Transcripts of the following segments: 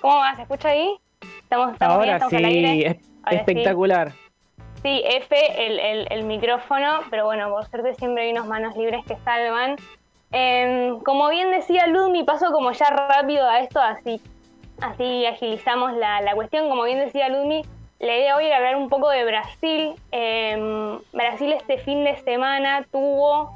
¿cómo vas? ¿Se escucha ahí? Estamos, estamos Ahora bien, estamos sí, es espectacular. Sí. F, el, el, micrófono, pero bueno, por suerte siempre hay unos manos libres que salvan. Em, como bien decía Ludmi, paso como ya rápido a esto, así, así agilizamos la, la cuestión. Como bien decía Ludmi, la idea hoy era hablar un poco de Brasil. Em, Brasil este fin de semana tuvo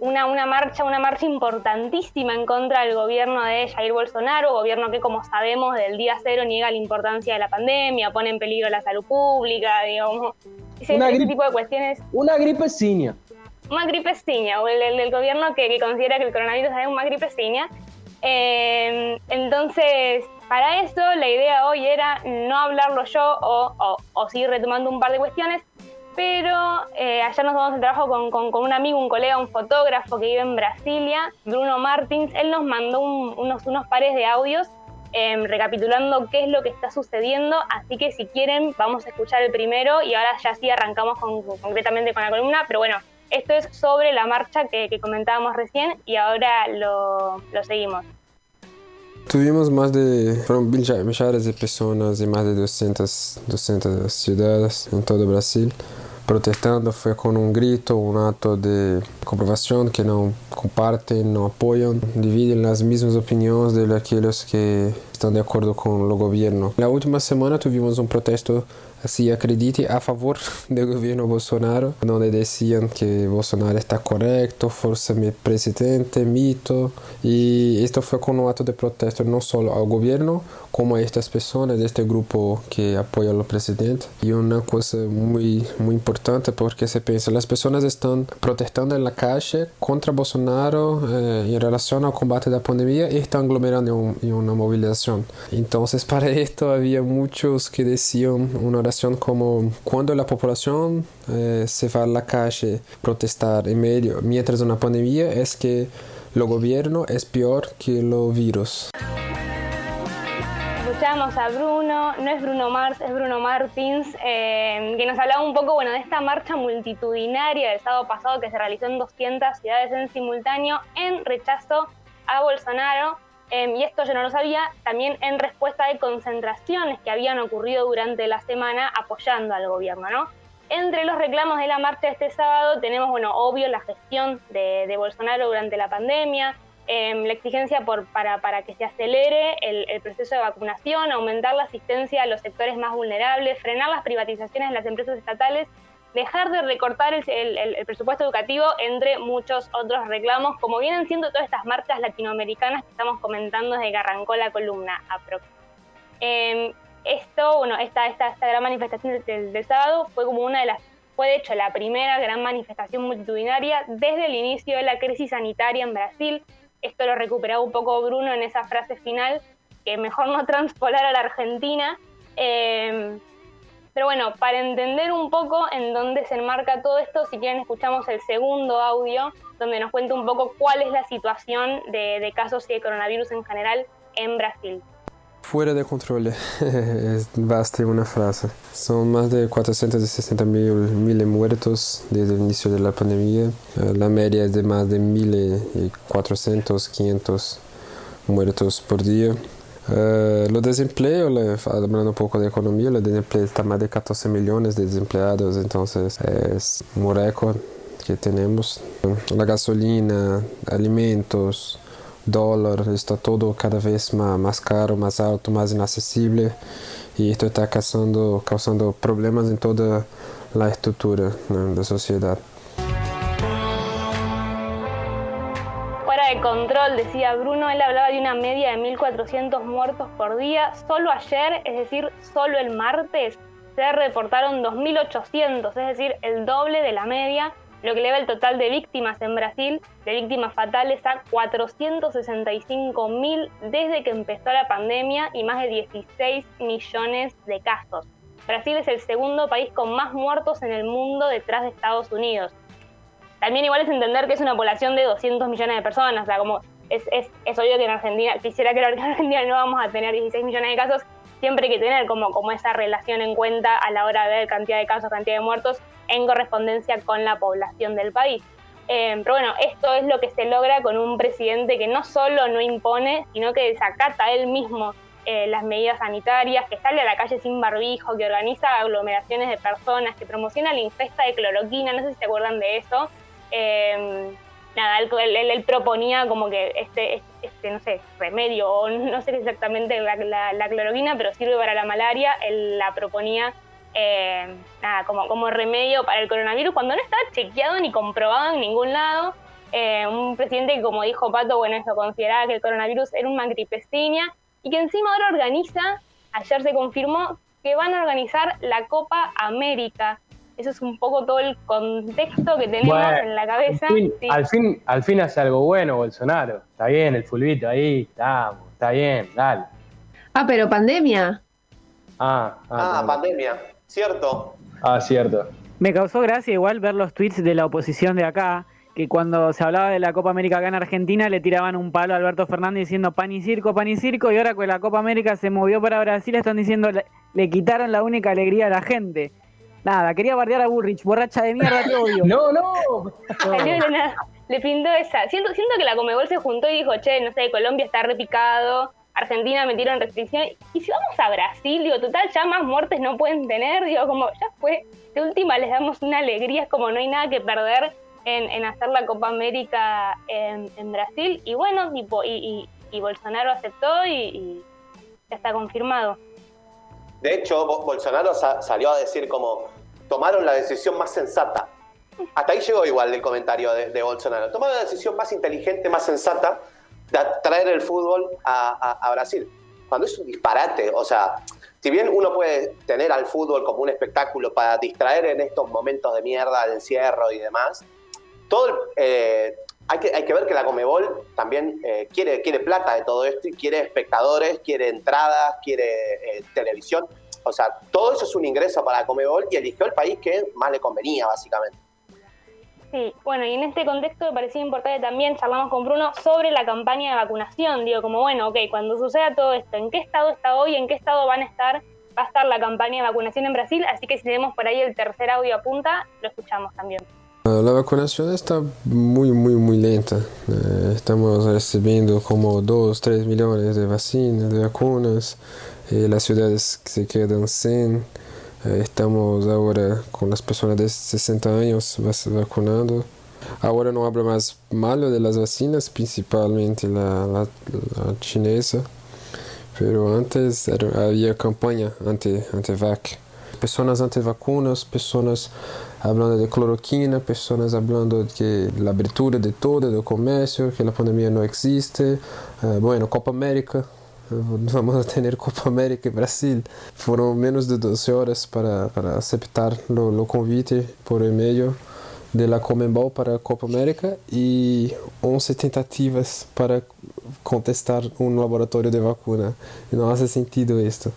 una, una, marcha, una marcha importantísima en contra del gobierno de Jair Bolsonaro, gobierno que como sabemos del día cero niega la importancia de la pandemia, pone en peligro la salud pública, digamos, ese, tipo de cuestiones. Una gripe ciña. Una gripe ciña, o el, gobierno que, considera que el coronavirus es una gripe ciña. Eh, entonces, para eso la idea hoy era no hablarlo yo o, o, o seguir retomando un par de cuestiones, pero eh, ayer nos vamos al trabajo con, un amigo, un colega, un fotógrafo que vive en Brasilia, Bruno Martins. Él nos mandó unos, pares de audios em, recapitulando qué es lo que está sucediendo. Así que si quieren, vamos a escuchar el primero y ahora ya sí arrancamos concretamente con la columna. Pero bueno, esto es sobre la marcha que, comentábamos recién y ahora lo, seguimos. Tuvimos más de millares de personas y más de 200, 200 ciudades en todo Brasil protestando fue con un grito, un acto de comprobación que no comparten, no apoyan, dividen las mismas opiniones de aquellos que están de acuerdo con el gobierno. La última semana tuvimos un protesto así acredite a favor del gobierno Bolsonaro, donde decían que Bolsonaro está correcto, fuerza mi presidente, mito, y esto fue con un acto de protesta no solo al gobierno, como a estas personas de este grupo que apoya al presidente. Y una cosa muy, muy importante porque se piensa, las personas están protestando en la calle contra Bolsonaro eh, en relación al combate de la pandemia están aglomerando en, una movilización. Entonces para esto había muchos que decían una oración como cuando la población eh, se va a la calle protestar en medio mientras una pandemia es que el gobierno es peor que los virus escuchamos a Bruno, no es Bruno Mars, es Bruno Martins, eh, que nos hablaba un poco bueno, de esta marcha multitudinaria del sábado pasado que se realizó en 200 ciudades en simultáneo en rechazo a Bolsonaro. Eh, y esto yo no lo sabía, también en respuesta de concentraciones que habían ocurrido durante la semana apoyando al gobierno, ¿no? Entre los reclamos de la marcha de este sábado tenemos, bueno, obvio la gestión de Bolsonaro durante la pandemia, Em, la exigencia por, para, para, que se acelere el, proceso de vacunación, aumentar la asistencia a los sectores más vulnerables, frenar las privatizaciones de las empresas estatales, dejar de recortar el, presupuesto educativo, entre muchos otros reclamos, como vienen siendo todas estas marchas latinoamericanas que estamos comentando desde que arrancó la columna APROX. Eh, esto, bueno, esta gran manifestación del, del sábado fue como una de las fue de hecho la primera gran manifestación multitudinaria desde el inicio de la crisis sanitaria en Brasil, esto lo recuperaba un poco Bruno en esa frase final, que mejor no transpolar a la Argentina. Eh, pero bueno, para entender un poco en dónde se enmarca todo esto, si quieren escuchamos el segundo audio, donde nos cuenta un poco cuál es la situación de, de casos de coronavirus en general en Brasil. Fuera de control, basta una frase. Son más de 460 mil muertos desde el inicio de la pandemia. Eh, la media es de más de 1.400, 500 muertos por día. Uh, lo desempleo, hablando un poco de economía, el desempleo está más de 14 millones de desempleados, entonces es un récord que tenemos. La gasolina, alimentos, dólar, está todo cada vez más, más caro, más alto, más inaccesible y esto está causando, causando problemas en toda la estructura de la sociedad. Fuera de control, decía Bruno, él hablaba de una media de 1.400 muertos por día. Solo ayer, es decir, solo el martes, se reportaron 2.800, es decir, el doble de la media lo que eleva el total de víctimas en Brasil, de víctimas fatales, a 465.000 desde que empezó la pandemia y más de 16 millones de casos. Brasil es el segundo país con más muertos en el mundo detrás de Estados Unidos. También igual es entender que es una población de 200 millones de personas, o sea, como es, es, obvio que en Argentina, quisiera creer que en Argentina no vamos a tener 16 millones de casos, siempre hay que tener como, como esa relación en cuenta a la hora de ver cantidad de casos, cantidad de muertos en correspondencia con la población del país. Eh, pero bueno, esto es lo que se logra con un presidente que no solo no impone, sino que desacata él mismo eh, las medidas sanitarias, que sale a la calle sin barbijo, que organiza aglomeraciones de personas, que promociona la ingesta de cloroquina, no sé si se acuerdan de eso. Em, nada, él, proponía como que este, este, no sé, remedio, o no sé exactamente la, la, cloroquina, pero sirve para la malaria, él la proponía em, nada, como, como remedio para el coronavirus, cuando no está chequeado ni comprobado en ningún lado. Eh, un presidente que, como dijo Pato, bueno, eso consideraba que el coronavirus era una gripecina y que encima ahora organiza, ayer se confirmó que van a organizar la Copa América. Eso es un poco todo el contexto que tenemos en la cabeza. Al fin, al fin, hace algo bueno Bolsonaro. Está bien, el fulbito ahí, estamos, está bien, dale. Ah, pero pandemia. Ah, ah, ah pandemia, cierto. Ah, cierto. Me causó gracia igual ver los tweets de la oposición de acá, que cuando se hablaba de la Copa América acá en Argentina le tiraban un palo a Alberto Fernández diciendo pan y circo, pan y circo, y ahora que la Copa América se movió para Brasil están diciendo le, quitaron la única alegría a la gente. Nada, quería bardear a Burrich, borracha de mierda, te odio. no, no. Le pintó esa. Siento, siento que la Comebol se juntó y dijo, che, no sé, Colombia está repicado, Argentina metieron restricciones. Y si vamos a Brasil, digo, total, ya más muertes no pueden tener, digo, como ya fue, de última les damos una alegría, es como no hay nada que perder en, hacer la Copa América en, Brasil. Y bueno, tipo, y, Bolsonaro aceptó y, ya está confirmado. De hecho, Bolsonaro salió a decir como tomaron la decisión más sensata. Hasta ahí llegó igual el comentario de, Bolsonaro. Tomaron la decisión más inteligente, más sensata de traer el fútbol a, Brasil. Cuando es un disparate, o sea, si bien uno puede tener al fútbol como un espectáculo para distraer en estos momentos de mierda, de encierro y demás, todo eh, hay, que, hay que ver que la Comebol también eh, quiere, quiere plata de todo esto y quiere espectadores, quiere entradas, quiere eh, televisión. O sea, todo eso es un ingreso para la Comebol y eligió el país que más le convenía, básicamente. Sí, bueno, y en este contexto me parecía importante también, charlamos con Bruno sobre la campaña de vacunación. Digo, como bueno, ok, cuando suceda todo esto, ¿en qué estado está hoy? ¿En qué estado van a estar? Va a estar la campaña de vacunación en Brasil, así que si tenemos por ahí el tercer audio a punta, lo escuchamos también. La vacunación está muy, muy, muy lenta. Eh, estamos recibiendo como 2, 3 millones de vacinas, de vacunas. Eh, las ciudades se quedan sin. Eh, estamos ahora con las personas de 60 años vacunando. Ahora no hablo más malo de las vacinas, principalmente la, la, chinesa. Pero antes había campaña anti-vac. Personas anti-vacunas, personas hablando de cloroquina, personas hablando de la abertura de todo, del comercio, que la pandemia no existe. Uh, bueno, Copa América, vamos a tener Copa América en Brasil. Fueron menos de 12 horas para, para aceptar lo, lo convite por e-mail de la Comembol para Copa América y 11 tentativas para contestar un laboratorio de vacuna. No hace sentido esto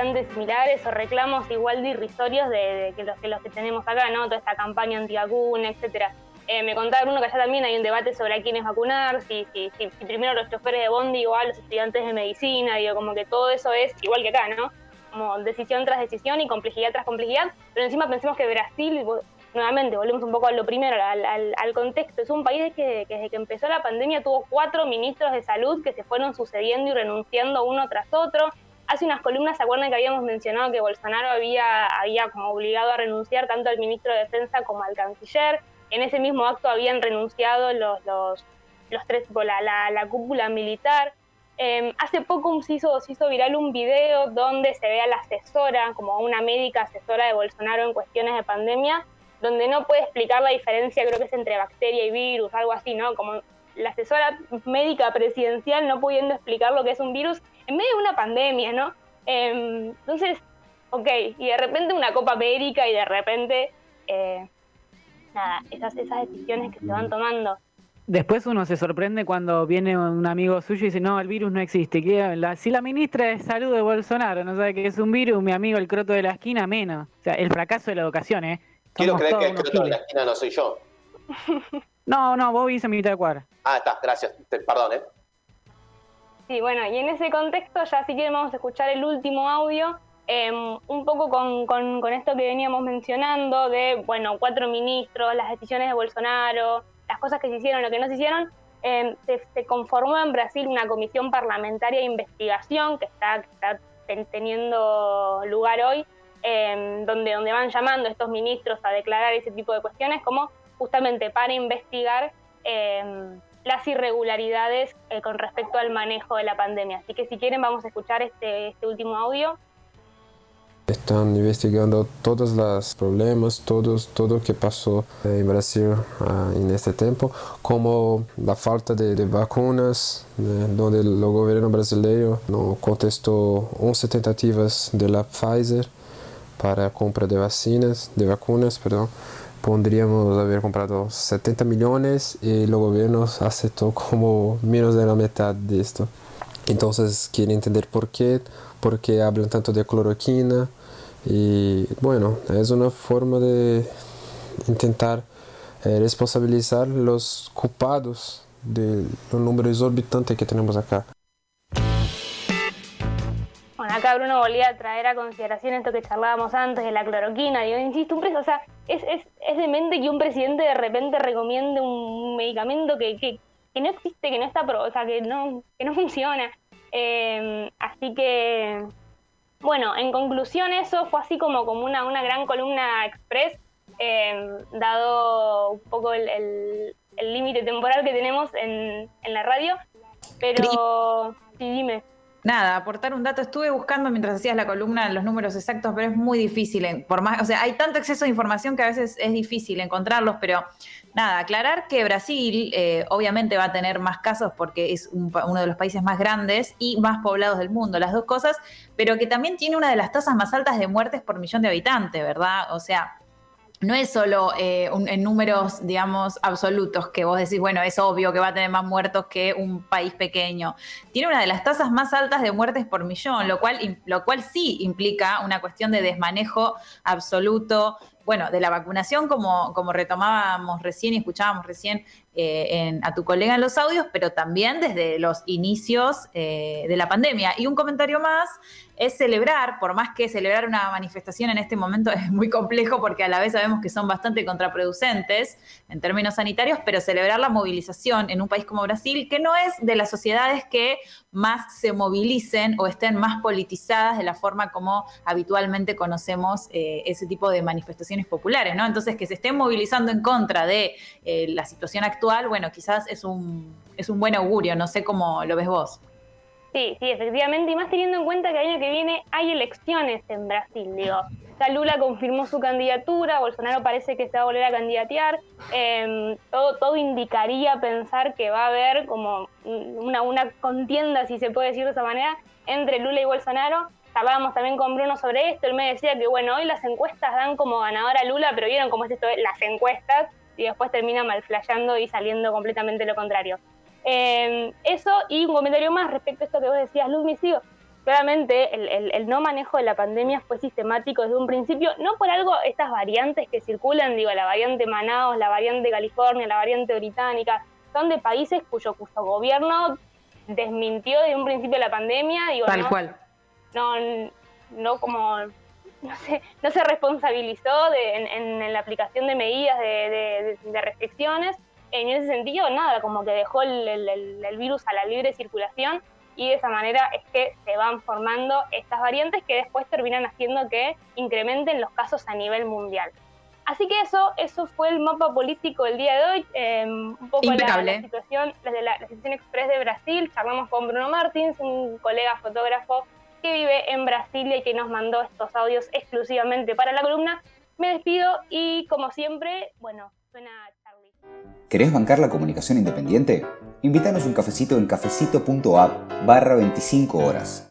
bastante similares o reclamos igual de irrisorios de, que, los, que los que tenemos acá, ¿no? Toda esta campaña antivacuna, etcétera. Eh, me contaba uno que allá también hay un debate sobre a quiénes vacunar, si, si, si, primero los choferes de Bondi o a los estudiantes de medicina, digo, como que todo eso es igual que acá, ¿no? Como decisión tras decisión y complejidad tras complejidad, pero encima pensemos que Brasil, nuevamente, volvemos un poco a lo primero, al, al, contexto, es un país que, que, desde que empezó la pandemia tuvo cuatro ministros de salud que se fueron sucediendo y renunciando uno tras otro, Hace unas columnas, ¿se acuerdan que habíamos mencionado que Bolsonaro había, había como obligado a renunciar tanto al ministro de Defensa como al canciller? En ese mismo acto habían renunciado los, los, los tres, la, la, cúpula militar. Em, hace poco se hizo, se hizo viral un video donde se ve a la asesora, como una médica asesora de Bolsonaro en cuestiones de pandemia, donde no puede explicar la diferencia, creo que es entre bacteria y virus, algo así, ¿no? Como la asesora médica presidencial no pudiendo explicar lo que es un virus en medio de una pandemia, ¿no? Em, entonces, ok, y de repente una Copa América y de repente, eh, nada, esas, esas decisiones que se van tomando. Después uno se sorprende cuando viene un amigo suyo y dice, no, el virus no existe. si la ministra de Salud de Bolsonaro no sabe que es un virus, mi amigo el croto de la esquina, menos. O sea, el fracaso de la educación, ¿eh? Quiero creer que el croto de la esquina no soy yo. no, no, vos viste en mitad de cuadra. Ah, está, gracias. Perdón, ¿eh? Sí, bueno, y en ese contexto ya si quieren vamos a escuchar el último audio, em, un poco con, con, esto que veníamos mencionando de, bueno, cuatro ministros, las decisiones de Bolsonaro, las cosas que se hicieron, lo que no se hicieron, Em, se, conformó en Brasil una comisión parlamentaria de investigación que está, teniendo lugar hoy, em, donde, donde van llamando a estos ministros a declarar ese tipo de cuestiones como justamente para investigar em, las irregularidades eh, con respecto al manejo de la pandemia. Así que si quieren vamos a escuchar este, este último audio. Están investigando todos los problemas, todos, todo lo que pasó en Brasil uh, en este tiempo, como la falta de, de vacunas, donde el gobierno brasileño no contestó 11 tentativas de la Pfizer para compra de vacinas, de vacunas, perdón. Podríamos haber comprado 70 millones y el gobierno aceptó como menos de la mitad de esto. Entonces quiere entender por qué, por qué hablan tanto de cloroquina, y bueno, es una forma de intentar eh, responsabilizar los culpados del número exorbitante que tenemos acá. Acá Bruno volvía a traer a consideración esto que charlábamos antes de la cloroquina. Digo, insisto, un o sea, es, es, es demente que un presidente de repente recomiende un medicamento que, que, que no existe, que no está, o sea, que no, que no funciona. Eh, así que bueno, en conclusión eso fue así como, como una, una gran columna express, em, dado un poco el límite temporal que tenemos en, en la radio. Pero sí, dime. Nada, aportar un dato. Estuve buscando mientras hacías la columna los números exactos, pero es muy difícil. Por más, o sea, hay tanto exceso de información que a veces es difícil encontrarlos, pero nada, aclarar que Brasil eh, obviamente va a tener más casos porque es uno de los países más grandes y más poblados del mundo, las dos cosas, pero que también tiene una de las tasas más altas de muertes por millón de habitantes, ¿verdad? O sea, no es solo eh, en números, digamos, absolutos, que vos decís, bueno, es obvio que va a tener más muertos que un país pequeño. Tiene una de las tasas más altas de muertes por millón, lo cual, lo cual sí implica una cuestión de desmanejo absoluto, bueno, de la vacunación, como, como retomábamos recién y escuchábamos recién eh, a tu colega en los audios, pero también desde los inicios eh, de la pandemia. Y un comentario más es celebrar, por más que celebrar una manifestación en este momento es muy complejo porque a la vez sabemos que son bastante contraproducentes en términos sanitarios, pero celebrar la movilización en un país como Brasil, que no es de las sociedades que más se movilicen o estén más politizadas de la forma como habitualmente conocemos eh, ese tipo de manifestaciones populares, ¿no? Entonces, que se estén movilizando en contra de eh, la situación actual, bueno, quizás es un, es un buen augurio, no sé cómo lo ves vos. Sí, sí, efectivamente, y más teniendo en cuenta que el año que viene hay elecciones en Brasil, digo. Ya Lula confirmó su candidatura, Bolsonaro parece que se va a volver a candidatear, em, todo, indicaría pensar que va a haber como una, una contienda, si se puede decir de esa manera, entre Lula y Bolsonaro. Hablábamos también con Bruno sobre esto, él me decía que bueno, hoy las encuestas dan como ganadora a Lula, pero vieron cómo es esto, las encuestas, y después termina malflayando y saliendo completamente lo contrario. Em, eso y un comentario más respecto a esto que vos decías, Luz sigo. Claramente el, el, no manejo de la pandemia fue sistemático desde un principio, no por algo estas variantes que circulan, digo, la variante Manaus, la variante California, la variante británica, son de países cuyo, cuyo gobierno desmintió desde un principio la pandemia. Digo, Tal cual. No, no como no se, no se responsabilizó de, en, en, la aplicación de medidas de, de restricciones en ese sentido, nada, como que dejó el, virus a la libre circulación y de esa manera es que se van formando estas variantes que después terminan haciendo que incrementen los casos a nivel mundial. Así que eso, eso fue el mapa político del día de hoy, em, un poco la, situación, desde la, la situación express de Brasil, charlamos con Bruno Martins, un colega fotógrafo que vive en Brasilia y que nos mandó estos audios exclusivamente para la columna. Me despido y como siempre, bueno, suena ¿Querés bancar la comunicación independiente? Invítanos un cafecito en cafecito.app barra 25 horas.